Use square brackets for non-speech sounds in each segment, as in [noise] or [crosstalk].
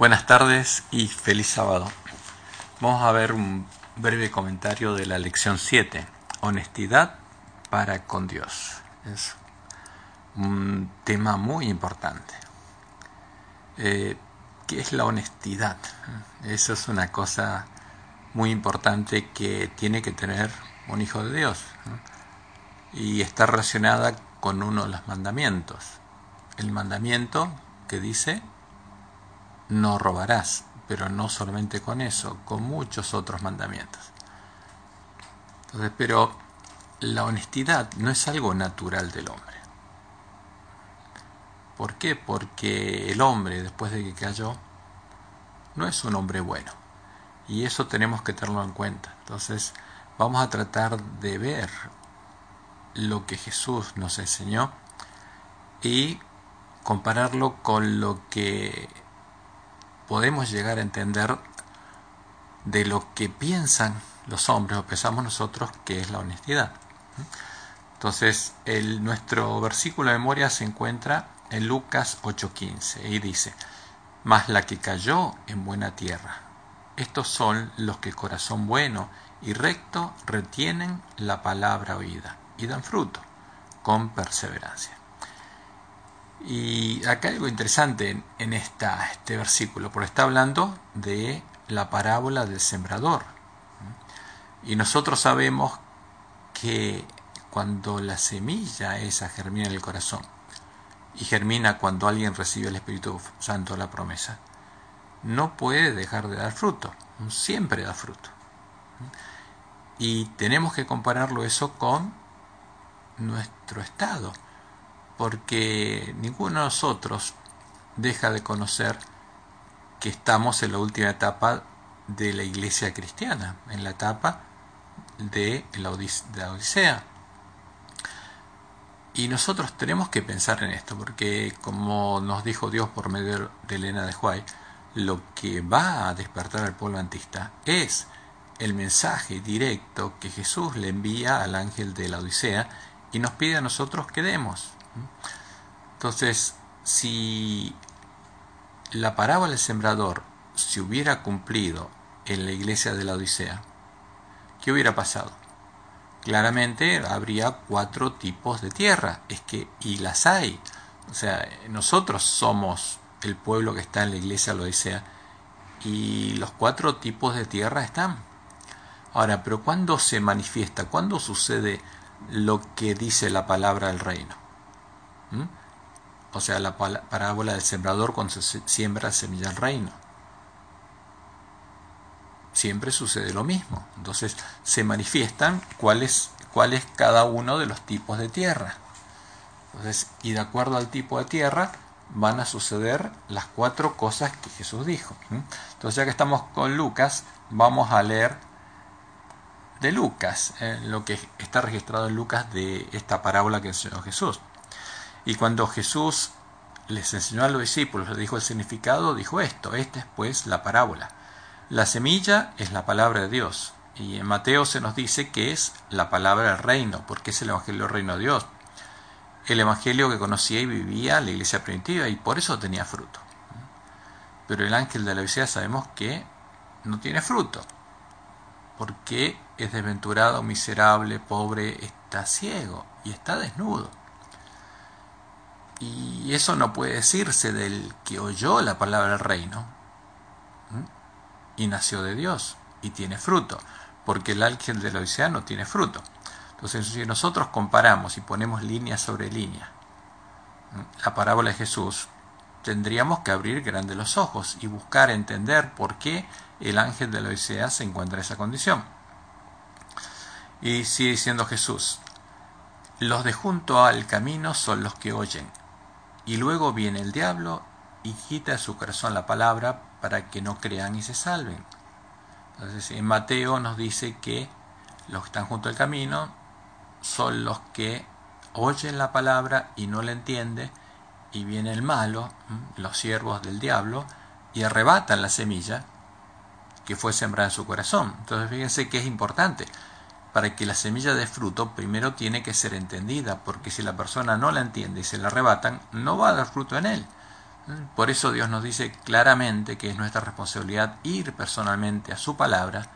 Buenas tardes y feliz sábado. Vamos a ver un breve comentario de la lección 7, honestidad para con Dios. Es un tema muy importante. Eh, ¿Qué es la honestidad? Eso es una cosa muy importante que tiene que tener un hijo de Dios y está relacionada con uno de los mandamientos. El mandamiento que dice no robarás, pero no solamente con eso, con muchos otros mandamientos. Entonces, pero la honestidad no es algo natural del hombre. ¿Por qué? Porque el hombre, después de que cayó, no es un hombre bueno. Y eso tenemos que tenerlo en cuenta. Entonces, vamos a tratar de ver lo que Jesús nos enseñó y compararlo con lo que podemos llegar a entender de lo que piensan los hombres o pensamos nosotros que es la honestidad. Entonces, el, nuestro versículo de memoria se encuentra en Lucas 8:15 y dice, mas la que cayó en buena tierra. Estos son los que corazón bueno y recto retienen la palabra oída y dan fruto con perseverancia. Y acá hay algo interesante en, este versículo, porque está hablando de la parábola del sembrador. Y nosotros sabemos que cuando la semilla esa germina en el corazón, y germina cuando alguien recibe el Espíritu Santo, la promesa, no puede dejar de dar fruto, siempre da fruto. Y tenemos que compararlo eso con nuestro estado porque ninguno de nosotros deja de conocer que estamos en la última etapa de la iglesia cristiana, en la etapa de la, Odisea. Y nosotros tenemos que pensar en esto, porque como nos dijo Dios por medio de Elena de Huay, lo que va a despertar al pueblo antista es el mensaje directo que Jesús le envía al ángel de la Odisea y nos pide a nosotros que demos. Entonces, si la parábola del sembrador se hubiera cumplido en la iglesia de la Odisea, ¿qué hubiera pasado? Claramente habría cuatro tipos de tierra, es que, y las hay. O sea, nosotros somos el pueblo que está en la iglesia de la Odisea y los cuatro tipos de tierra están. Ahora, pero ¿cuándo se manifiesta? ¿Cuándo sucede lo que dice la palabra del reino? O sea, la parábola del sembrador cuando se siembra semilla del reino. Siempre sucede lo mismo. Entonces se manifiestan cuál es cada uno de los tipos de tierra. Entonces, y de acuerdo al tipo de tierra van a suceder las cuatro cosas que Jesús dijo. Entonces, ya que estamos con Lucas, vamos a leer de Lucas, eh, lo que está registrado en Lucas de esta parábola que enseñó Jesús. Y cuando Jesús les enseñó a los discípulos, les dijo el significado, dijo esto, esta es pues la parábola. La semilla es la palabra de Dios. Y en Mateo se nos dice que es la palabra del reino, porque es el Evangelio del reino de Dios. El Evangelio que conocía y vivía la iglesia primitiva y por eso tenía fruto. Pero el ángel de la Odisea sabemos que no tiene fruto, porque es desventurado, miserable, pobre, está ciego y está desnudo. Y eso no puede decirse del que oyó la palabra del reino y nació de Dios y tiene fruto, porque el ángel del Odisea no tiene fruto. Entonces, si nosotros comparamos y ponemos línea sobre línea la parábola de Jesús, tendríamos que abrir grandes los ojos y buscar entender por qué el ángel de la se encuentra en esa condición. Y sigue diciendo Jesús, los de junto al camino son los que oyen, y luego viene el diablo y quita de su corazón la palabra para que no crean y se salven. Entonces en Mateo nos dice que los que están junto al camino son los que oyen la palabra y no la entienden y viene el malo, los siervos del diablo, y arrebatan la semilla que fue sembrada en su corazón. Entonces fíjense que es importante para que la semilla de fruto primero tiene que ser entendida, porque si la persona no la entiende y se la arrebatan, no va a dar fruto en él. Por eso Dios nos dice claramente que es nuestra responsabilidad ir personalmente a su palabra,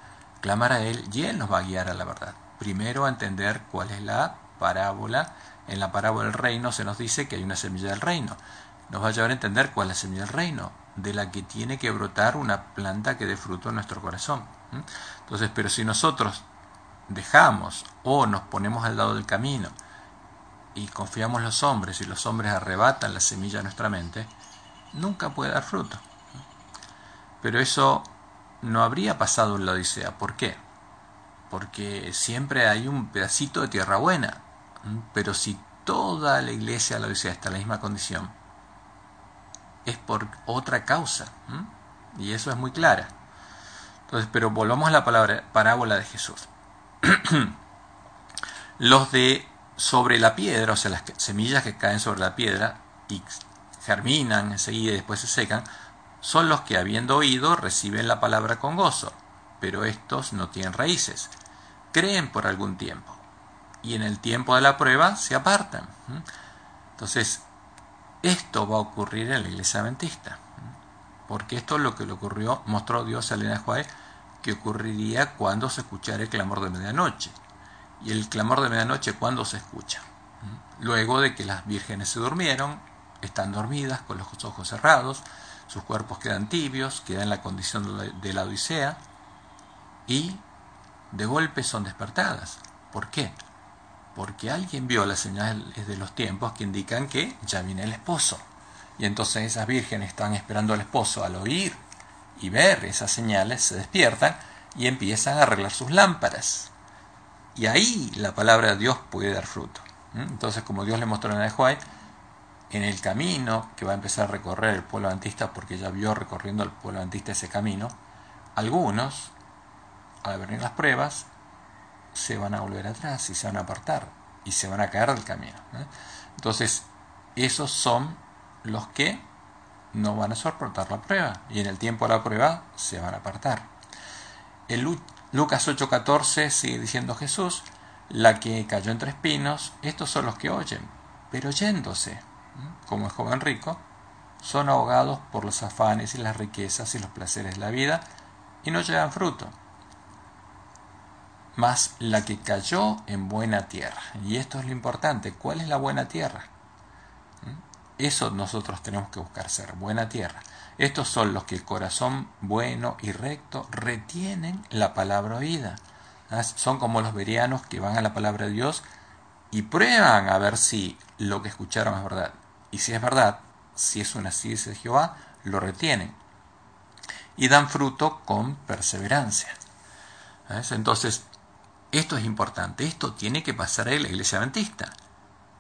clamar a Él y Él nos va a guiar a la verdad. Primero a entender cuál es la parábola. En la parábola del reino se nos dice que hay una semilla del reino. Nos va a llevar a entender cuál es la semilla del reino, de la que tiene que brotar una planta que dé fruto en nuestro corazón. Entonces, pero si nosotros dejamos o nos ponemos al lado del camino y confiamos los hombres y los hombres arrebatan la semilla de nuestra mente, nunca puede dar fruto. Pero eso no habría pasado en la Odisea. ¿Por qué? Porque siempre hay un pedacito de tierra buena. Pero si toda la iglesia de la Odisea está en la misma condición, es por otra causa. Y eso es muy clara. Entonces, pero volvamos a la palabra, parábola de Jesús. [clears throat] Los de sobre la piedra, o sea, las semillas que caen sobre la piedra y germinan enseguida y después se secan, son los que habiendo oído reciben la palabra con gozo, pero estos no tienen raíces. Creen por algún tiempo. Y en el tiempo de la prueba se apartan. Entonces, esto va a ocurrir en la iglesia adventista, porque esto es lo que le ocurrió, mostró Dios a Elena Juárez, que ocurriría cuando se escuchara el clamor de medianoche. Y el clamor de medianoche, ¿cuándo se escucha? Luego de que las vírgenes se durmieron, están dormidas con los ojos cerrados, sus cuerpos quedan tibios, quedan en la condición de la Odisea y de golpe son despertadas. ¿Por qué? Porque alguien vio las señales de los tiempos que indican que ya viene el esposo. Y entonces esas vírgenes están esperando al esposo al oír y ver esas señales, se despiertan y empiezan a arreglar sus lámparas. Y ahí la palabra de Dios puede dar fruto. Entonces, como Dios le mostró a Juárez, en el camino que va a empezar a recorrer el pueblo adventista, porque ya vio recorriendo el pueblo adventista ese camino, algunos, al venir las pruebas, se van a volver atrás y se van a apartar y se van a caer del camino. Entonces, esos son los que no van a soportar la prueba y en el tiempo de la prueba se van a apartar. En Lucas 8:14 sigue diciendo Jesús, la que cayó entre espinos, estos son los que oyen, pero yéndose como el joven rico, son ahogados por los afanes y las riquezas y los placeres de la vida y no llevan fruto. Mas la que cayó en buena tierra, y esto es lo importante, ¿cuál es la buena tierra? Eso nosotros tenemos que buscar ser, buena tierra. Estos son los que el corazón bueno y recto retienen la palabra oída. ¿Ah? Son como los verianos que van a la palabra de Dios y prueban a ver si lo que escucharon es verdad. Y si es verdad, si es una ciencia de Jehová, lo retienen. Y dan fruto con perseverancia. Entonces, esto es importante. Esto tiene que pasar en la iglesia adventista.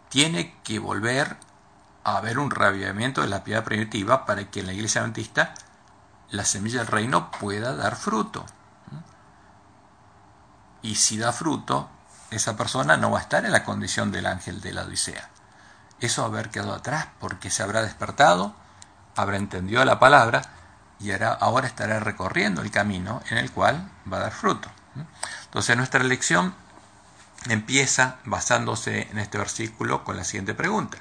Tiene que volver a haber un reavivamiento de la piedad primitiva para que en la iglesia adventista la semilla del reino pueda dar fruto. Y si da fruto, esa persona no va a estar en la condición del ángel de la Odisea eso haber quedado atrás porque se habrá despertado, habrá entendido la palabra y ahora estará recorriendo el camino en el cual va a dar fruto. Entonces nuestra lección empieza basándose en este versículo con la siguiente pregunta.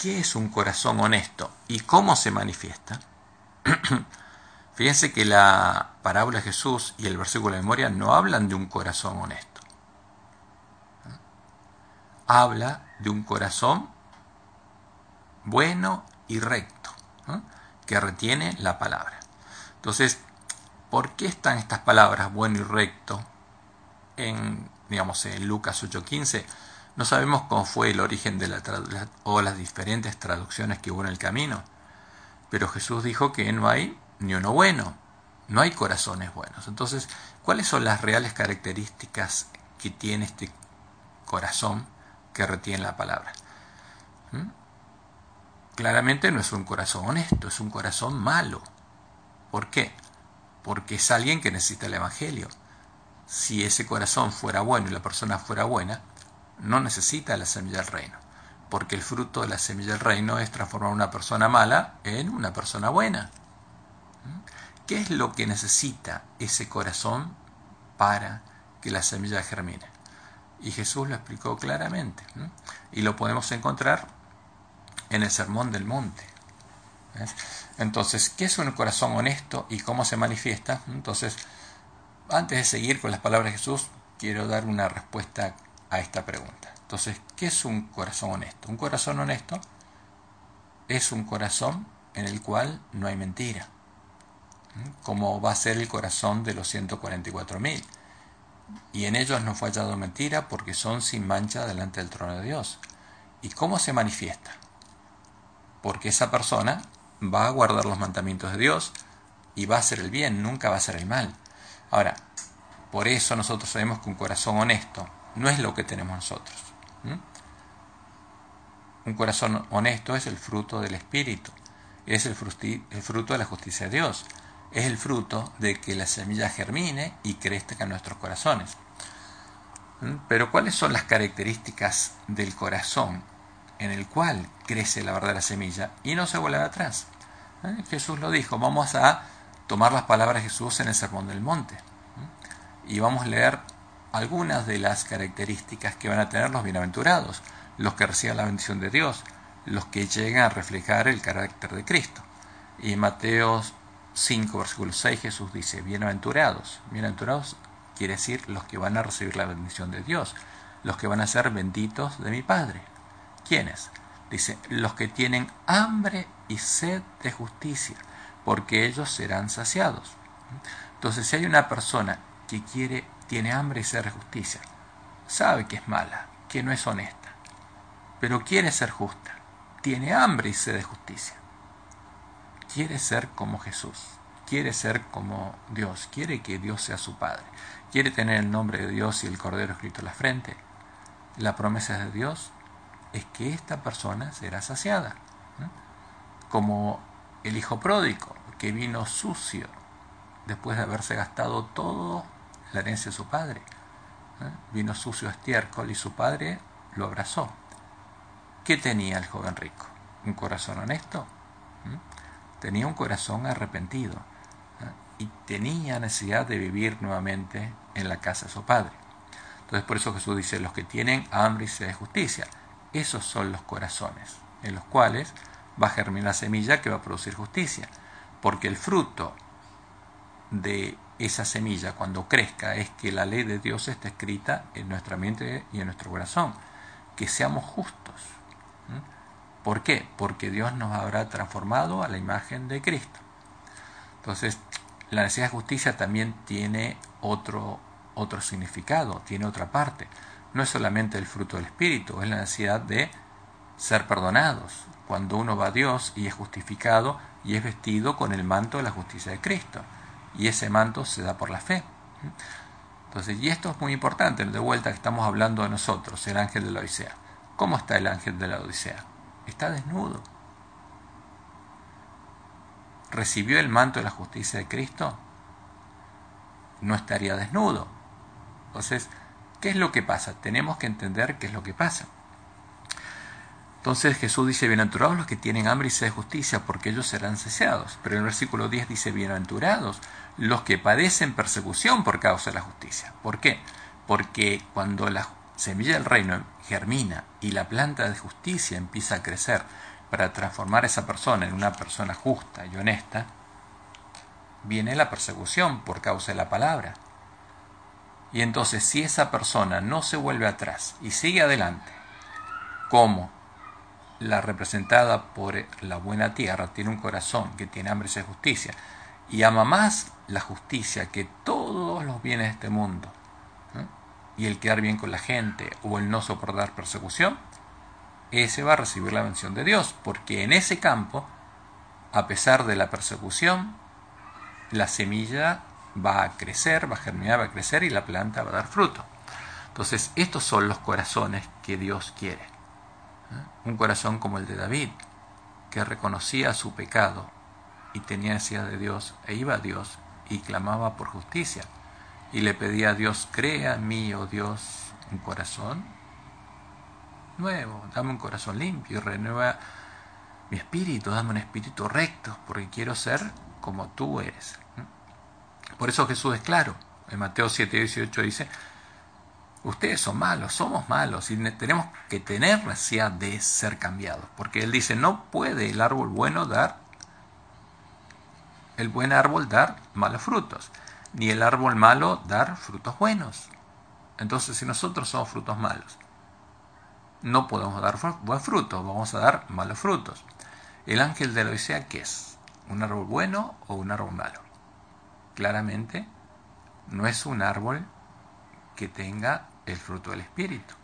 ¿Qué es un corazón honesto y cómo se manifiesta? [clears throat] Fíjense que la parábola de Jesús y el versículo de memoria no hablan de un corazón honesto. Habla de un corazón bueno y recto, que retiene la palabra. Entonces, ¿por qué están estas palabras bueno y recto en, digamos, en Lucas 8:15? No sabemos cómo fue el origen de la o las diferentes traducciones que hubo en el camino, pero Jesús dijo que no hay ni uno bueno, no hay corazones buenos. Entonces, ¿cuáles son las reales características que tiene este corazón que retiene la palabra. ¿Mm? Claramente no es un corazón honesto, es un corazón malo. ¿Por qué? Porque es alguien que necesita el Evangelio. Si ese corazón fuera bueno y la persona fuera buena, no necesita la semilla del reino. Porque el fruto de la semilla del reino es transformar una persona mala en una persona buena. ¿Mm? ¿Qué es lo que necesita ese corazón para que la semilla germine? Y Jesús lo explicó claramente. Y lo podemos encontrar en el Sermón del Monte. Entonces, ¿qué es un corazón honesto y cómo se manifiesta? Entonces, antes de seguir con las palabras de Jesús, quiero dar una respuesta a esta pregunta. Entonces, ¿qué es un corazón honesto? Un corazón honesto es un corazón en el cual no hay mentira, como va a ser el corazón de los 144.000. Y en ellos no fue hallado mentira porque son sin mancha delante del trono de Dios. ¿Y cómo se manifiesta? Porque esa persona va a guardar los mandamientos de Dios y va a hacer el bien, nunca va a hacer el mal. Ahora, por eso nosotros sabemos que un corazón honesto no es lo que tenemos nosotros. Un corazón honesto es el fruto del Espíritu, es el, fruto de la justicia de Dios, es el fruto de que la semilla germine y crezca en nuestros corazones. Pero ¿cuáles son las características del corazón en el cual crece la verdadera semilla y no se vuelve atrás? ¿Eh? Jesús lo dijo, vamos a tomar las palabras de Jesús en el Sermón del Monte y vamos a leer algunas de las características que van a tener los bienaventurados, los que reciban la bendición de Dios, los que llegan a reflejar el carácter de Cristo. Y en Mateo 5, versículo 6, Jesús dice, bienaventurados. Bienaventurados quiere decir los que van a recibir la bendición de Dios, los que van a ser benditos de mi Padre. ¿Quiénes? Dice, los que tienen hambre y sed de justicia, porque ellos serán saciados. Entonces, si hay una persona que quiere, tiene hambre y sed de justicia, sabe que es mala, que no es honesta, pero quiere ser justa, tiene hambre y sed de justicia, quiere ser como Jesús, quiere ser como Dios, quiere que Dios sea su Padre, quiere tener el nombre de Dios y el Cordero escrito en la frente, la promesa de Dios es que esta persona será saciada, como el hijo pródigo que vino sucio después de haberse gastado todo la herencia de su padre. ¿eh? Vino sucio estiércol y su padre lo abrazó. ¿Qué tenía el joven rico? ¿Un corazón honesto? ¿Mm? Tenía un corazón arrepentido ¿eh? y tenía necesidad de vivir nuevamente en la casa de su padre. Entonces por eso Jesús dice, los que tienen hambre y sed de justicia, esos son los corazones en los cuales va a germinar la semilla que va a producir justicia. Porque el fruto de esa semilla cuando crezca es que la ley de Dios está escrita en nuestra mente y en nuestro corazón, que seamos justos. ¿Por qué? Porque Dios nos habrá transformado a la imagen de Cristo. Entonces, la necesidad de justicia también tiene otro, otro significado, tiene otra parte. No es solamente el fruto del Espíritu, es la necesidad de ser perdonados. Cuando uno va a Dios y es justificado y es vestido con el manto de la justicia de Cristo y ese manto se da por la fe. Entonces, y esto es muy importante, de vuelta que estamos hablando de nosotros, el ángel de la Odisea. ¿Cómo está el ángel de la Odisea? Está desnudo. ¿Recibió el manto de la justicia de Cristo? No estaría desnudo. Entonces, ¿qué es lo que pasa? Tenemos que entender qué es lo que pasa. Entonces Jesús dice, bienaventurados los que tienen hambre y sed de justicia, porque ellos serán saciados. Pero en el versículo 10 dice, bienaventurados los que padecen persecución por causa de la justicia. ¿Por qué? Porque cuando la semilla del reino germina y la planta de justicia empieza a crecer para transformar a esa persona en una persona justa y honesta, viene la persecución por causa de la palabra. Y entonces si esa persona no se vuelve atrás y sigue adelante, ¿cómo? la representada por la buena tierra tiene un corazón que tiene hambre de justicia y ama más la justicia que todos los bienes de este mundo y el quedar bien con la gente o el no soportar persecución, ese va a recibir la bendición de Dios, porque en ese campo, a pesar de la persecución, la semilla va a crecer, va a germinar, va a crecer y la planta va a dar fruto. Entonces, estos son los corazones que Dios quiere. Un corazón como el de David, que reconocía su pecado y tenía necesidad de Dios e iba a Dios y clamaba por justicia y le pedía a Dios, crea en mí, oh Dios, un corazón nuevo, dame un corazón limpio y renueva mi espíritu, dame un espíritu recto, porque quiero ser como tú eres. Por eso Jesús es claro. En Mateo 7, 18 dice, ustedes son malos, somos malos y tenemos que tener necesidad de ser cambiados. Porque Él dice, no puede el árbol bueno dar el buen árbol dar malos frutos, ni el árbol malo dar frutos buenos. Entonces, si nosotros somos frutos malos, no podemos dar buen fruto, vamos a dar malos frutos. El ángel de la Odisea, ¿qué es? ¿Un árbol bueno o un árbol malo? Claramente, no es un árbol que tenga el fruto del Espíritu.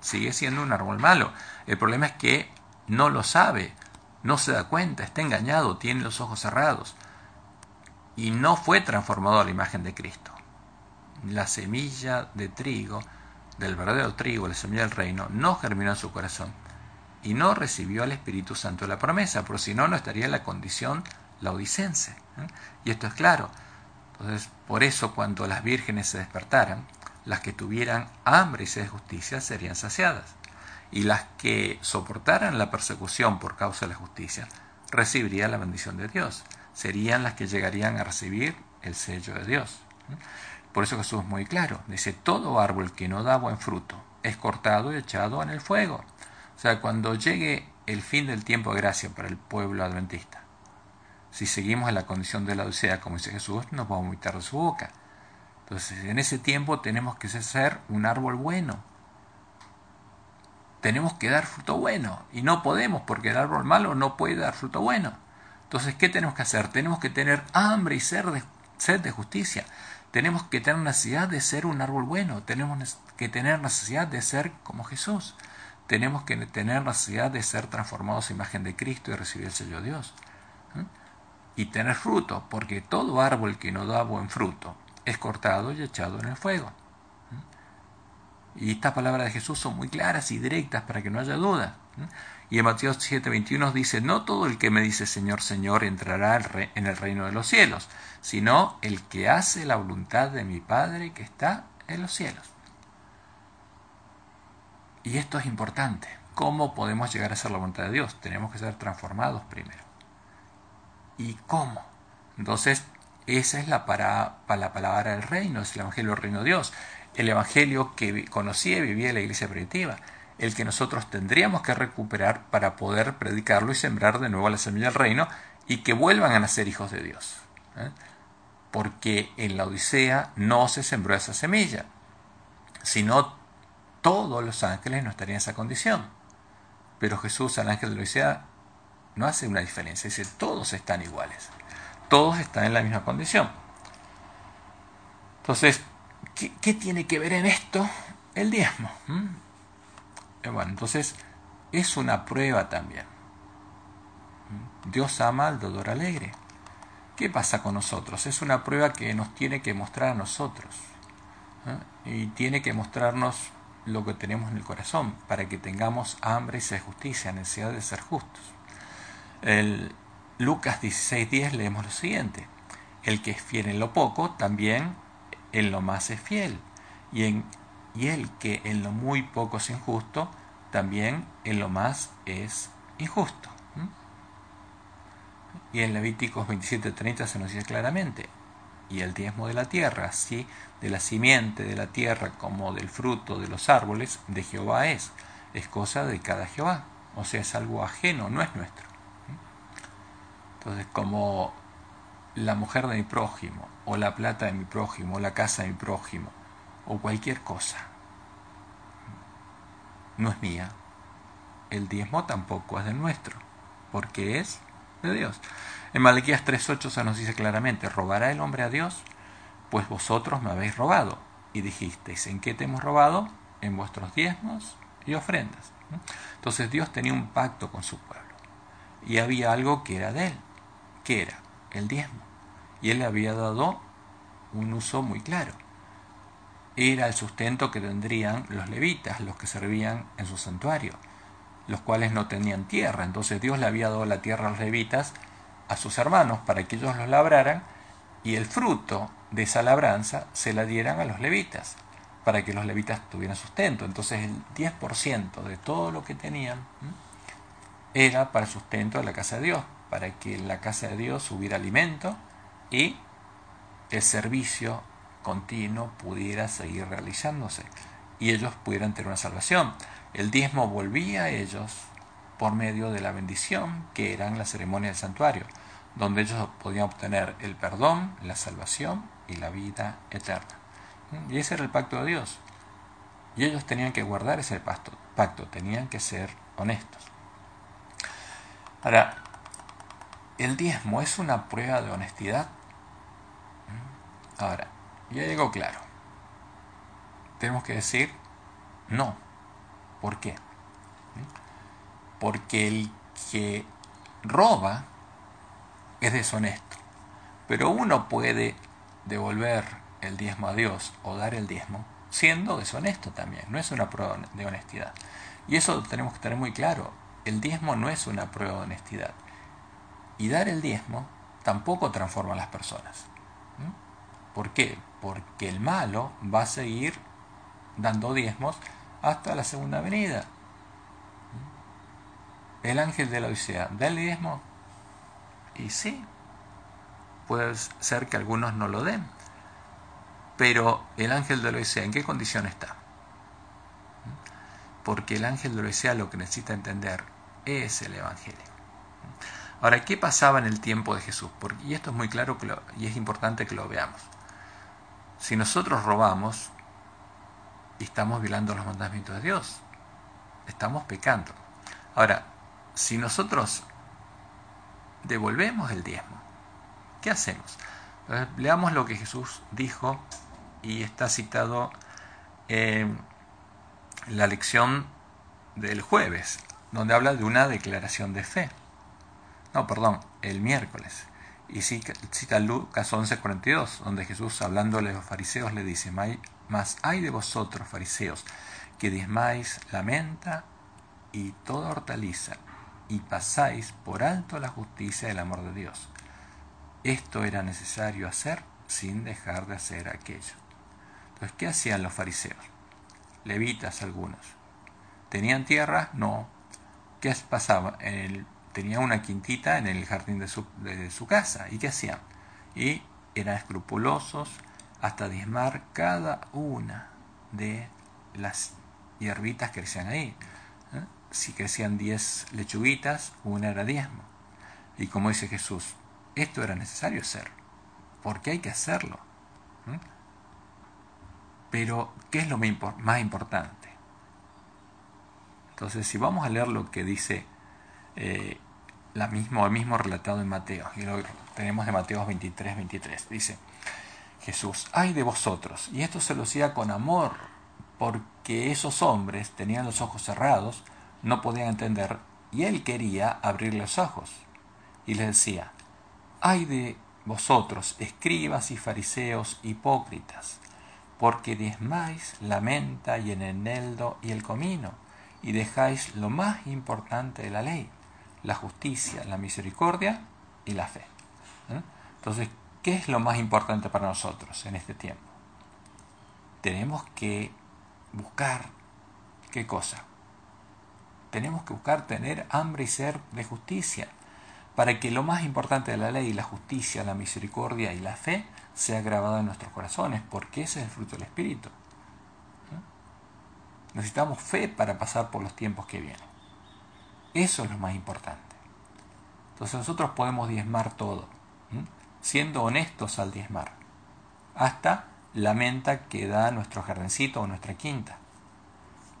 Sigue siendo un árbol malo. El problema es que no lo sabe, no se da cuenta, está engañado, tiene los ojos cerrados y no fue transformado a la imagen de Cristo. La semilla de trigo, del verdadero trigo, la semilla del reino, no germinó en su corazón y no recibió al Espíritu Santo la promesa, porque si no, no estaría en la condición laodicense. ¿eh? Y esto es claro. Entonces, por eso cuando las vírgenes se despertaran, las que tuvieran hambre y sed de justicia serían saciadas, y las que soportaran la persecución por causa de la justicia recibirían la bendición de Dios, serían las que llegarían a recibir el sello de Dios. Por eso Jesús es muy claro, dice, todo árbol que no da buen fruto es cortado y echado en el fuego. O sea, cuando llegue el fin del tiempo de gracia para el pueblo adventista, si seguimos en la condición de la odisea, como dice Jesús, nos va a vomitar de su boca. Entonces, en ese tiempo tenemos que ser un árbol bueno. Tenemos que dar fruto bueno. Y no podemos, porque el árbol malo no puede dar fruto bueno. Entonces, ¿qué tenemos que hacer? Tenemos que tener hambre y sed de, sed de justicia. Tenemos que tener necesidad de ser un árbol bueno. Tenemos que tener necesidad de ser como Jesús. Tenemos que tener necesidad de ser transformados a imagen de Cristo y recibir el sello de Dios. ¿Mm? y tener fruto, porque todo árbol que no da buen fruto es cortado y echado en el fuego. Y estas palabras de Jesús son muy claras y directas para que no haya duda. Y en Mateo 7:21 dice, no todo el que me dice Señor, Señor entrará en el reino de los cielos, sino el que hace la voluntad de mi Padre que está en los cielos. Y esto es importante. ¿Cómo podemos llegar a ser la voluntad de Dios? Tenemos que ser transformados primero y cómo. Entonces, esa es la, para la palabra del reino, es el Evangelio del Reino de Dios, el Evangelio que conocía y vivía la iglesia primitiva, el que nosotros tendríamos que recuperar para poder predicarlo y sembrar de nuevo la semilla del reino y que vuelvan a nacer hijos de Dios. ¿eh? Porque en la Odisea no se sembró esa semilla, sino todos los ángeles no estarían en esa condición. Pero Jesús al ángel de la Odisea no hace una diferencia, dice todos están iguales, todos están en la misma condición. Entonces, ¿qué, tiene que ver en esto el diezmo? Eh, bueno, entonces es una prueba también. Dios ama al dolor alegre. ¿Qué pasa con nosotros? Es una prueba que nos tiene que mostrar a nosotros. ¿eh? Y tiene que mostrarnos lo que tenemos en el corazón, para que tengamos hambre y sed justicia, necesidad de ser justos. El Lucas 16:10 leemos lo siguiente, el que es fiel en lo poco, también en lo más es fiel, y, en, y el que en lo muy poco es injusto, también en lo más es injusto. Y en Levíticos 27:30 se nos dice claramente, y el diezmo de la tierra, así de la simiente de la tierra como del fruto de los árboles, de Jehová es, es cosa de cada Jehová, o sea, es algo ajeno, no es nuestro. Entonces, como la mujer de mi prójimo, o la plata de mi prójimo, o la casa de mi prójimo, o cualquier cosa, no es mía. El diezmo tampoco es de nuestro, porque es de Dios. En Malaquías 3.8 se nos dice claramente, ¿robará el hombre a Dios? Pues vosotros me habéis robado. Y dijisteis, ¿en qué te hemos robado? En vuestros diezmos y ofrendas. Entonces Dios tenía un pacto con su pueblo. Y había algo que era de él que era el diezmo. Y él le había dado un uso muy claro. Era el sustento que tendrían los levitas, los que servían en su santuario, los cuales no tenían tierra. Entonces Dios le había dado la tierra a los levitas, a sus hermanos, para que ellos los labraran, y el fruto de esa labranza se la dieran a los levitas, para que los levitas tuvieran sustento. Entonces el 10% de todo lo que tenían era para el sustento de la casa de Dios, para que en la casa de Dios hubiera alimento y el servicio continuo pudiera seguir realizándose y ellos pudieran tener una salvación. El diezmo volvía a ellos por medio de la bendición que eran la ceremonia del santuario, donde ellos podían obtener el perdón, la salvación y la vida eterna. Y ese era el pacto de Dios. Y ellos tenían que guardar ese pacto, pacto tenían que ser honestos. Ahora, ¿el diezmo es una prueba de honestidad? Ahora, ya llegó claro. Tenemos que decir no. ¿Por qué? Porque el que roba es deshonesto. Pero uno puede devolver el diezmo a Dios o dar el diezmo siendo deshonesto también. No es una prueba de honestidad. Y eso tenemos que tener muy claro. El diezmo no es una prueba de honestidad. Y dar el diezmo tampoco transforma a las personas. ¿Por qué? Porque el malo va a seguir dando diezmos hasta la segunda venida. El ángel de la Odisea, ¿da el diezmo? Y sí, puede ser que algunos no lo den. Pero el ángel de la Odisea, ¿en qué condición está? Porque el ángel de la Odisea lo que necesita entender es el Evangelio. Ahora, ¿qué pasaba en el tiempo de Jesús? Porque, y esto es muy claro y es importante que lo veamos. Si nosotros robamos, estamos violando los mandamientos de Dios. Estamos pecando. Ahora, si nosotros devolvemos el diezmo, ¿qué hacemos? leamos lo que Jesús dijo y está citado en la lección del jueves, donde habla de una declaración de fe. No, perdón, el miércoles. Y cita Lucas 11:42, donde Jesús, hablándole a los fariseos, le dice, mas hay de vosotros, fariseos, que diezmáis la menta y toda hortaliza, y pasáis por alto la justicia y el amor de Dios. Esto era necesario hacer sin dejar de hacer aquello. Entonces, ¿qué hacían los fariseos? Levitas algunos. ¿Tenían tierra? No. ¿Qué pasaba? En el tenía una quintita en el jardín de su, casa. ¿Y qué hacían? Y eran escrupulosos hasta diezmar cada una de las hierbitas que crecían ahí. ¿eh? Si crecían diez lechuguitas, una era diezmo. Y como dice Jesús, esto era necesario hacer, porque hay que hacerlo. ¿eh? Pero, ¿qué es lo más importante? Entonces, si vamos a leer lo que dice eh, la mismo, el mismo relatado en Mateo, y lo tenemos de Mateo 23, 23. Dice Jesús, ay de vosotros, y esto se lo hacía con amor, porque esos hombres tenían los ojos cerrados, no podían entender, y él quería abrir los ojos. Y les decía, ay de vosotros, escribas y fariseos hipócritas, porque diezmáis la menta y el eneldo y el comino, y dejáis lo más importante de la ley, la justicia, la misericordia y la fe. ¿eh? Entonces, ¿qué es lo más importante para nosotros en este tiempo? Tenemos que buscar, ¿qué cosa? Tenemos que buscar tener hambre y ser de justicia, para que lo más importante de la ley, la justicia, la misericordia y la fe, sea grabado en nuestros corazones, porque ese es el fruto del Espíritu. ¿eh? Necesitamos fe para pasar por los tiempos que vienen. Eso es lo más importante. Entonces nosotros podemos diezmar todo, siendo honestos al diezmar, hasta la menta que da nuestro jardincito o nuestra quinta.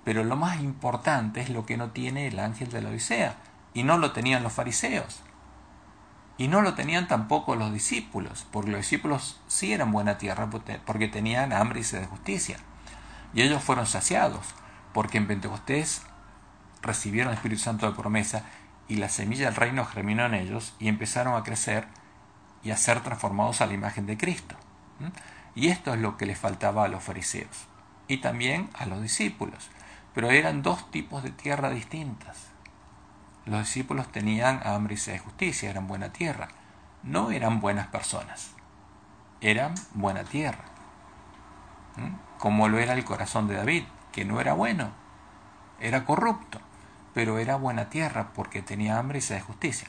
Pero lo más importante es lo que no tiene el ángel de la Odisea, y no lo tenían los fariseos. Y no lo tenían tampoco los discípulos, porque los discípulos sí eran buena tierra porque tenían hambre y sed de justicia. Y ellos fueron saciados, porque en Pentecostés recibieron el Espíritu Santo de promesa y la semilla del reino germinó en ellos y empezaron a crecer y a ser transformados a la imagen de Cristo. Y esto es lo que les faltaba a los fariseos y también a los discípulos. Pero eran dos tipos de tierra distintas. Los discípulos tenían hambre y sed de justicia, eran buena tierra. No eran buenas personas, eran buena tierra. Como lo era el corazón de David, que no era bueno, era corrupto pero era buena tierra porque tenía hambre y sed de justicia.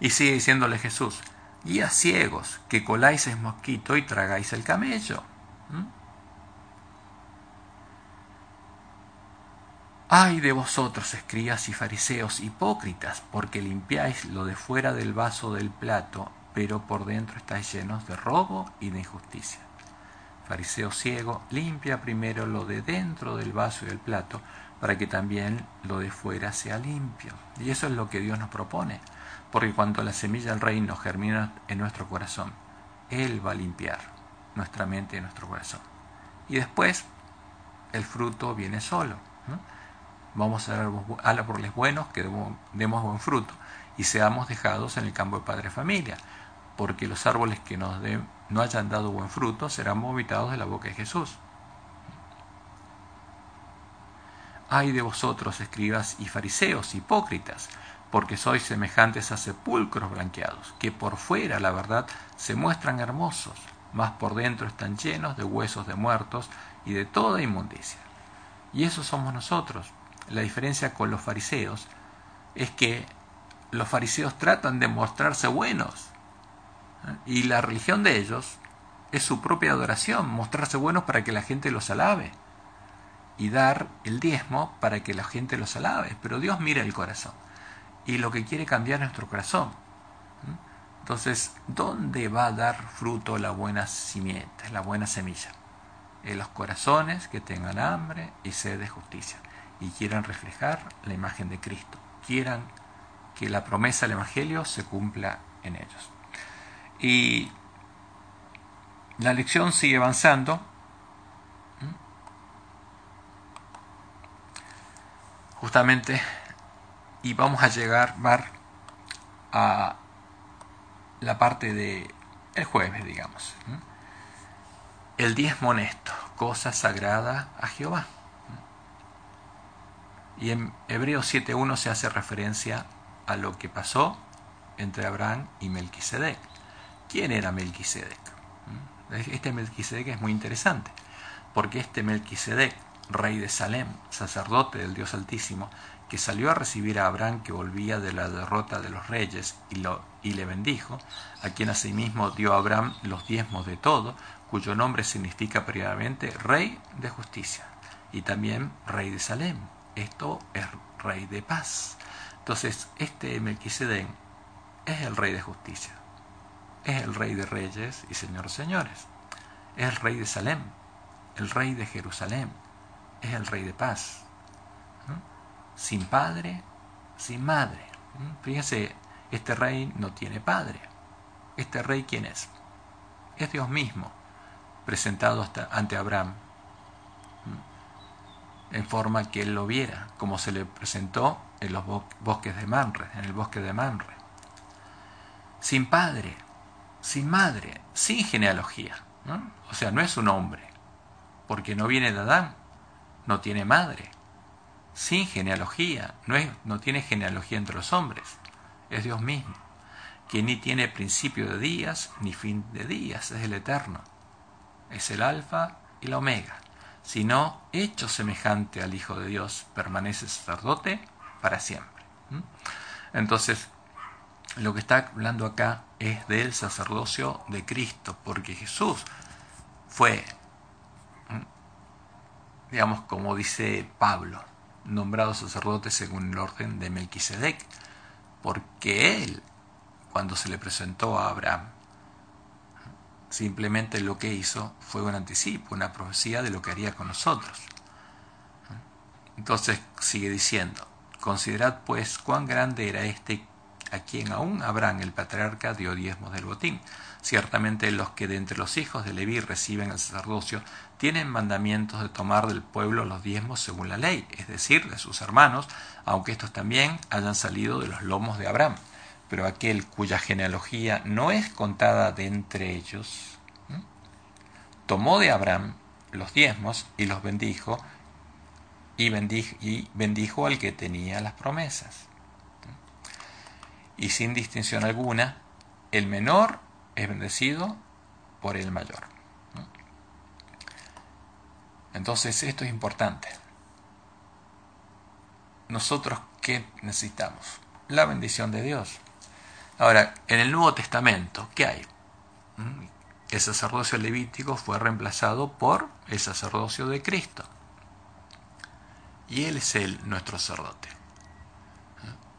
Y sigue diciéndole Jesús, guías ciegos, que coláis el mosquito y tragáis el camello. Ay de vosotros, escribas y fariseos hipócritas, porque limpiáis lo de fuera del vaso del plato, pero por dentro estáis llenos de robo y de injusticia. Fariseo ciego, limpia primero lo de dentro del vaso y del plato, para que también lo de fuera sea limpio. Y eso es lo que Dios nos propone, porque cuando la semilla del reino germina en nuestro corazón, Él va a limpiar nuestra mente y nuestro corazón. Y después el fruto viene solo vamos a dar los buenos, que demos buen fruto y seamos dejados en el campo de padre familia, porque los árboles que nos no hayan dado buen fruto serán vomitados de la boca de Jesús. Ay de vosotros, escribas y fariseos, hipócritas, porque sois semejantes a sepulcros blanqueados, que por fuera, la verdad, se muestran hermosos, mas por dentro están llenos de huesos de muertos y de toda inmundicia. Y eso somos nosotros, la diferencia con los fariseos es que los fariseos tratan de mostrarse buenos. Y la religión de ellos es su propia adoración, mostrarse buenos para que la gente los alabe. Y dar el diezmo para que la gente los alabe. Pero Dios mira el corazón. Y lo que quiere cambiar es nuestro corazón. Entonces, ¿dónde va a dar fruto la buena simiente, la buena semilla? En los corazones que tengan hambre y sed de justicia y quieran reflejar la imagen de Cristo, quieran que la promesa del Evangelio se cumpla en ellos. Y la lección sigue avanzando. Justamente, y vamos a llegar a la parte de el jueves, digamos. El diezmo honesto, cosa sagrada a Jehová. Y en Hebreos 7.1 se hace referencia a lo que pasó entre Abraham y Melquisedec. ¿Quién era Melquisedec? ¿Mm? Este Melquisedec es muy interesante, porque este Melquisedec, rey de Salem, sacerdote del Dios Altísimo, que salió a recibir a Abraham que volvía de la derrota de los reyes y, lo, y le bendijo, a quien asimismo dio a Abraham los diezmos de todo, cuyo nombre significa previamente rey de justicia y también rey de Salem, esto es rey de paz. Entonces, este Melquisedec es el rey de justicia, es el rey de reyes y señor señores, es el rey de Salem, el rey de Jerusalén, es el rey de paz. Sin padre, sin madre. Fíjense, este rey no tiene padre. ¿Este rey quién es? Es Dios mismo, presentado hasta ante Abraham en forma que él lo viera, como se le presentó en los bosques de Manre, en el bosque de Manre. Sin padre, sin madre, sin genealogía. O sea, no es un hombre, porque no viene de Adán, no tiene madre, sin genealogía, no, es, no tiene genealogía entre los hombres, es Dios mismo, que ni tiene principio de días ni fin de días, es el eterno, es el alfa y la omega. Sino hecho semejante al Hijo de Dios, permanece sacerdote para siempre. Entonces, lo que está hablando acá es del sacerdocio de Cristo, porque Jesús fue, digamos, como dice Pablo, nombrado sacerdote según el orden de Melquisedec, porque él, cuando se le presentó a Abraham, Simplemente lo que hizo fue un anticipo, una profecía de lo que haría con nosotros. Entonces sigue diciendo, considerad pues cuán grande era este a quien aún Abraham el patriarca dio diezmos del botín. Ciertamente los que de entre los hijos de Leví reciben el sacerdocio tienen mandamientos de tomar del pueblo los diezmos según la ley, es decir, de sus hermanos, aunque estos también hayan salido de los lomos de Abraham pero aquel cuya genealogía no es contada de entre ellos, tomó de Abraham los diezmos y los bendijo y bendijo, y bendijo al que tenía las promesas. Y sin distinción alguna, el menor es bendecido por el mayor. Entonces esto es importante. Nosotros, ¿qué necesitamos? La bendición de Dios. Ahora, en el Nuevo Testamento, ¿qué hay? ¿Mm? El sacerdocio levítico fue reemplazado por el sacerdocio de Cristo. y Él es el nuestro sacerdote.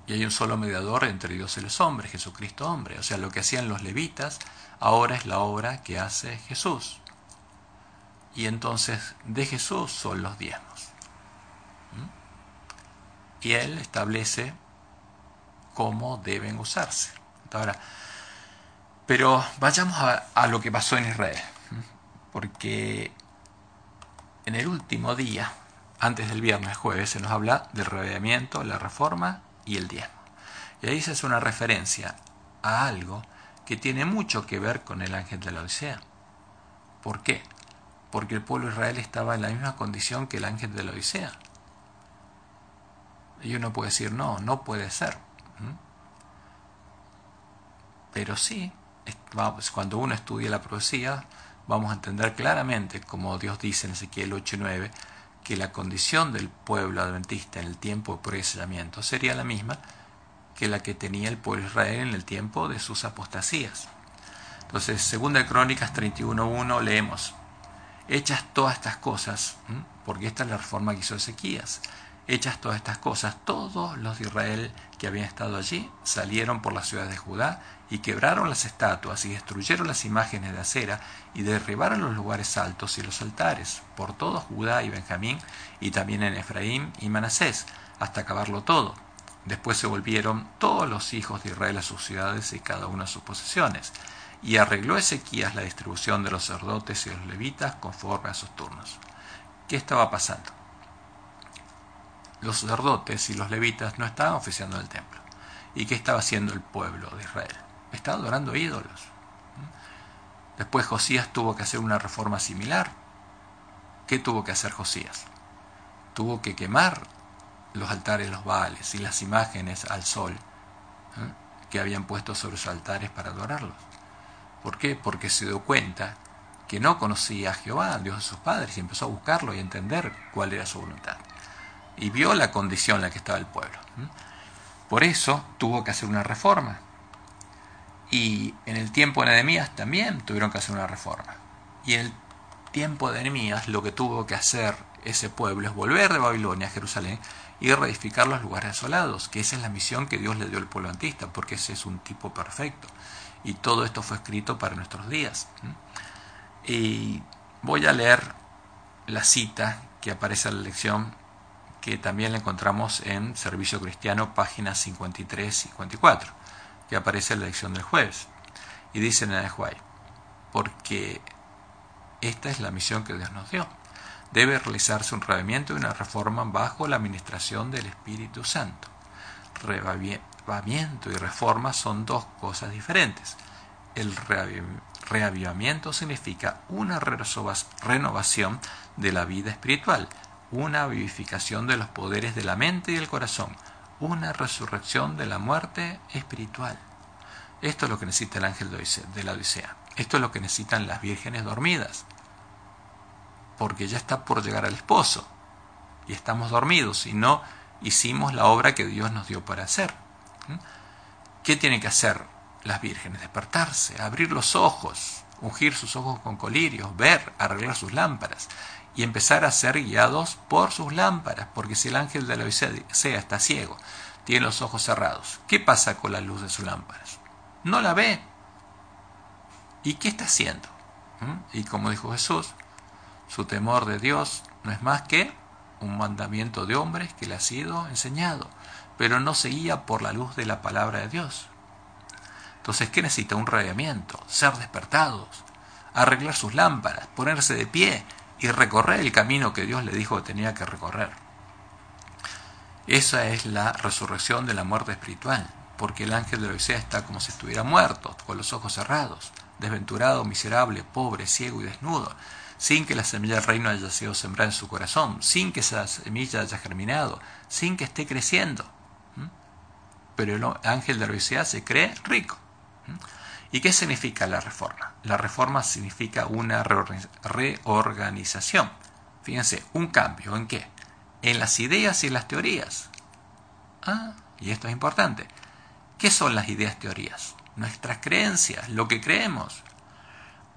Y hay un solo mediador entre Dios y los hombres, Jesucristo hombre. O sea, lo que hacían los levitas ahora es la obra que hace Jesús. Y entonces de Jesús son los diezmos. Y Él establece cómo deben usarse. Ahora, pero vayamos a, lo que pasó en Israel. Porque en el último día, antes del viernes jueves, se nos habla del revelamiento, la reforma y el diezmo. Y ahí se hace una referencia a algo que tiene mucho que ver con el ángel de la Odisea. ¿Por qué? Porque el pueblo de Israel estaba en la misma condición que el ángel de la Odisea. Y uno puede decir, no, no puede ser. Pero sí, cuando uno estudia la profecía, vamos a entender claramente, como Dios dice en Ezequiel 8.9, que la condición del pueblo adventista en el tiempo de procesamiento sería la misma que la que tenía el pueblo de Israel en el tiempo de sus apostasías. Entonces, segunda de Crónicas 31.1 leemos, hechas todas estas cosas, porque esta es la reforma que hizo Ezequías, hechas todas estas cosas, todos los de Israel que habían estado allí salieron por las ciudades de Judá y quebraron las estatuas y destruyeron las imágenes de acera y derribaron los lugares altos y los altares por todo Judá y Benjamín y también en Efraín y Manasés hasta acabarlo todo. Después se volvieron todos los hijos de Israel a sus ciudades y cada uno a sus posesiones. Y arregló Ezequías la distribución de los sacerdotes y los levitas conforme a sus turnos. ¿Qué estaba pasando? Los sacerdotes y los levitas no estaban oficiando en el templo. ¿Y qué estaba haciendo el pueblo de Israel? estaba adorando ídolos. Después Josías tuvo que hacer una reforma similar. ¿Qué tuvo que hacer Josías? Tuvo que quemar los altares, los baales y las imágenes al sol ¿eh? que habían puesto sobre sus altares para adorarlos. ¿Por qué? Porque se dio cuenta que no conocía a Jehová, Dios de sus padres, y empezó a buscarlo y a entender cuál era su voluntad. Y vio la condición en la que estaba el pueblo. Por eso tuvo que hacer una reforma. Y en el tiempo de Nehemías también tuvieron que hacer una reforma. Y en el tiempo de Nehemías lo que tuvo que hacer ese pueblo es volver de Babilonia a Jerusalén y reedificar los lugares desolados, que esa es la misión que Dios le dio al pueblo antista, porque ese es un tipo perfecto. Y todo esto fue escrito para nuestros días. Y voy a leer la cita que aparece en la lección, que también la encontramos en Servicio Cristiano, páginas 53 y 54 que aparece en la lección del jueves. Y dice en el porque esta es la misión que Dios nos dio. Debe realizarse un revivimiento y una reforma bajo la administración del Espíritu Santo. Reavivamiento y reforma son dos cosas diferentes. El reavivamiento significa una renovación de la vida espiritual, una vivificación de los poderes de la mente y el corazón, una resurrección de la muerte espiritual. Esto es lo que necesita el ángel de la Odisea. Esto es lo que necesitan las vírgenes dormidas. Porque ya está por llegar al esposo. Y estamos dormidos y no hicimos la obra que Dios nos dio para hacer. ¿Mm? ¿Qué tienen que hacer las vírgenes? Despertarse, abrir los ojos, ungir sus ojos con colirios, ver, arreglar sus lámparas y empezar a ser guiados por sus lámparas, porque si el ángel de la Odisea está ciego, tiene los ojos cerrados, ¿qué pasa con la luz de sus lámparas? No la ve. ¿Y qué está haciendo? ¿Mm? Y como dijo Jesús, su temor de Dios no es más que un mandamiento de hombres que le ha sido enseñado, pero no se guía por la luz de la palabra de Dios. Entonces, ¿qué necesita? Un radiamiento, ser despertados, arreglar sus lámparas, ponerse de pie y recorrer el camino que Dios le dijo que tenía que recorrer. Esa es la resurrección de la muerte espiritual, porque el ángel de la Odisea está como si estuviera muerto, con los ojos cerrados, desventurado, miserable, pobre, ciego y desnudo, sin que la semilla del reino haya sido sembrada en su corazón, sin que esa semilla haya germinado, sin que esté creciendo. Pero el ángel de la se cree rico. ¿Y qué significa la reforma? La reforma significa una reorganización. Fíjense, un cambio en qué? En las ideas y las teorías. Ah, y esto es importante. ¿Qué son las ideas teorías? Nuestras creencias, lo que creemos.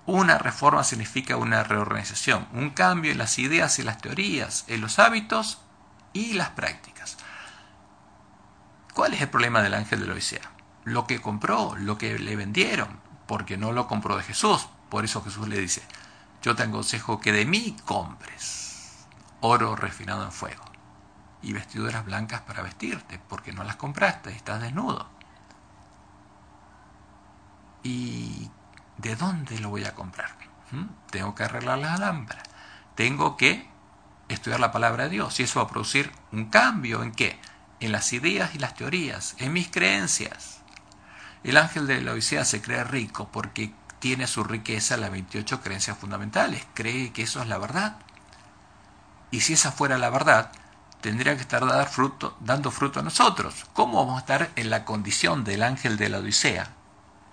Una reforma significa una reorganización, un cambio en las ideas y las teorías, en los hábitos y las prácticas. ¿Cuál es el problema del ángel de la Odisea? Lo que compró, lo que le vendieron, porque no lo compró de Jesús. Por eso Jesús le dice, yo te aconsejo que de mí compres oro refinado en fuego y vestiduras blancas para vestirte, porque no las compraste, estás desnudo. ¿Y de dónde lo voy a comprar? ¿Mm? Tengo que arreglar las lámparas. Tengo que estudiar la palabra de Dios y eso va a producir un cambio en qué? En las ideas y las teorías, en mis creencias. El ángel de la Odisea se cree rico porque tiene su riqueza las 28 creencias fundamentales, cree que eso es la verdad. Y si esa fuera la verdad, tendría que estar fruto, dando fruto a nosotros. ¿Cómo vamos a estar en la condición del ángel de la Odisea?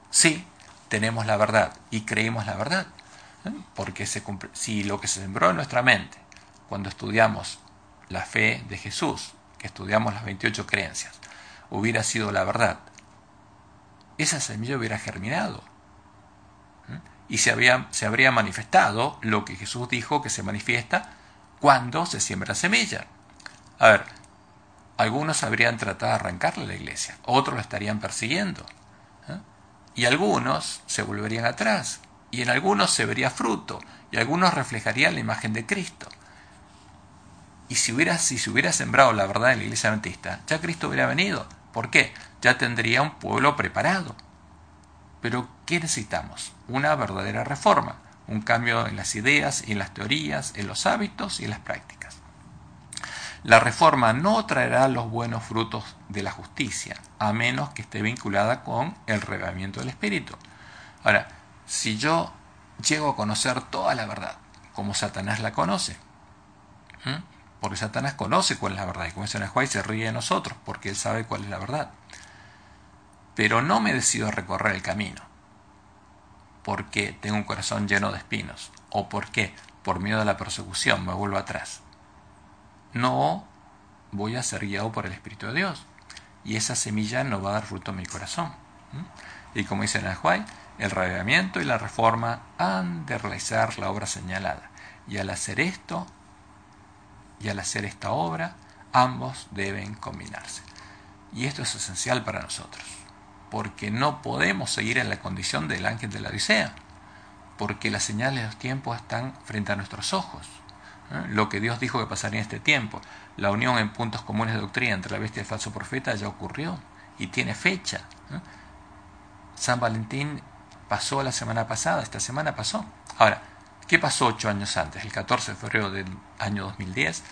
Sí, tenemos la verdad y creemos la verdad. ¿eh? Porque si lo que se sembró en nuestra mente cuando estudiamos la fe de Jesús, que estudiamos las 28 creencias, hubiera sido la verdad, esa semilla hubiera germinado. Y se, había, se habría manifestado lo que Jesús dijo que se manifiesta cuando se siembra semilla. A ver, algunos habrían tratado de arrancarle a la iglesia, otros lo estarían persiguiendo. Y algunos se volverían atrás, y en algunos se vería fruto, y algunos reflejarían la imagen de Cristo. Y si, hubiera, si se hubiera sembrado la verdad en la iglesia adventista, ya Cristo hubiera venido. ¿Por qué? Ya tendría un pueblo preparado. Pero ¿qué necesitamos? Una verdadera reforma, un cambio en las ideas, en las teorías, en los hábitos y en las prácticas. La reforma no traerá los buenos frutos de la justicia, a menos que esté vinculada con el regamiento del Espíritu. Ahora, si yo llego a conocer toda la verdad, como Satanás la conoce, porque Satanás conoce cuál es la verdad, y como dice Juan, se ríe de nosotros, porque él sabe cuál es la verdad. Pero no me decido recorrer el camino, porque tengo un corazón lleno de espinos, o porque por miedo a la persecución me vuelvo atrás no voy a ser guiado por el Espíritu de Dios. Y esa semilla no va a dar fruto en mi corazón. Y como dice en el reavivamiento y la reforma han de realizar la obra señalada. Y al hacer esto, y al hacer esta obra, ambos deben combinarse. Y esto es esencial para nosotros, porque no podemos seguir en la condición del ángel de la Odisea, porque las señales de los tiempos están frente a nuestros ojos. ¿eh? lo que Dios dijo que pasaría en este tiempo. La unión en puntos comunes de doctrina entre la bestia y el falso profeta ya ocurrió y tiene fecha. ¿eh? San Valentín pasó la semana pasada, esta semana pasó. Ahora, ¿qué pasó ocho años antes? El 14 de febrero del año 2010,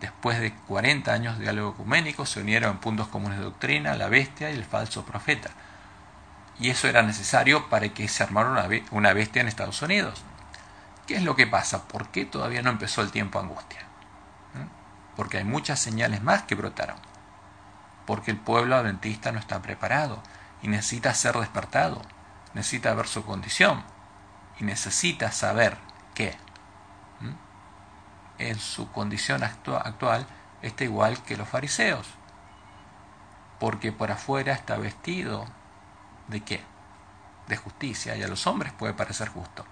después de 40 años de diálogo ecuménico, se unieron en puntos comunes de doctrina la bestia y el falso profeta. Y eso era necesario para que se armara una bestia en Estados Unidos. ¿Qué es lo que pasa? ¿Por qué todavía no empezó el tiempo angustia? ¿Mm? Porque hay muchas señales más que brotaron. Porque el pueblo adventista no está preparado y necesita ser despertado, necesita ver su condición y necesita saber que en su condición actual está igual que los fariseos. Porque por afuera está vestido de qué? De justicia y a los hombres puede parecer justo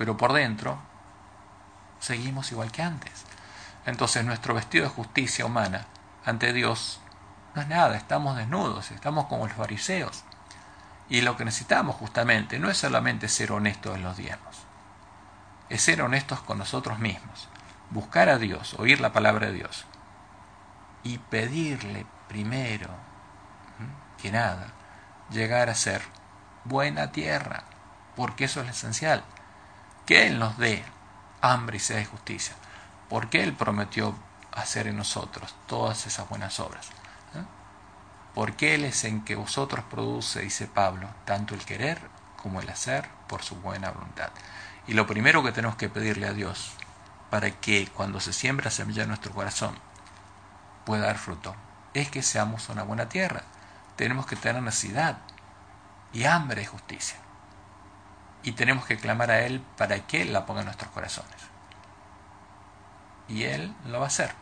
pero por dentro seguimos igual que antes. Entonces nuestro vestido de justicia humana ante Dios no es nada, estamos desnudos, estamos como los fariseos. Y lo que necesitamos justamente no es solamente ser honestos en los diezmos, es ser honestos con nosotros mismos, buscar a Dios, oír la palabra de Dios y pedirle primero que nada llegar a ser buena tierra, porque eso es esencial que Él nos dé hambre y sed de justicia, porque Él prometió hacer en nosotros todas esas buenas obras. Porque Él es en que vosotros produce, dice Pablo, tanto el querer como el hacer por su buena voluntad. Y lo primero que tenemos que pedirle a Dios para que cuando se siembra semilla en nuestro corazón pueda dar fruto, es que seamos una buena tierra. Tenemos que tener necesidad y hambre de justicia y tenemos que clamar a Él para que Él la ponga en nuestros corazones. Y Él lo va a hacer,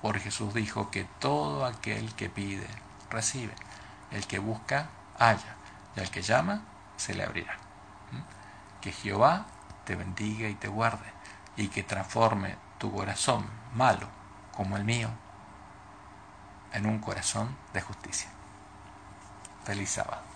porque Jesús dijo que todo aquel que pide, recibe. El que busca, halla. Y al que llama, se le abrirá. ¿Mm? Que Jehová te bendiga y te guarde, y que transforme tu corazón malo, como el mío, en un corazón de justicia. Feliz sábado.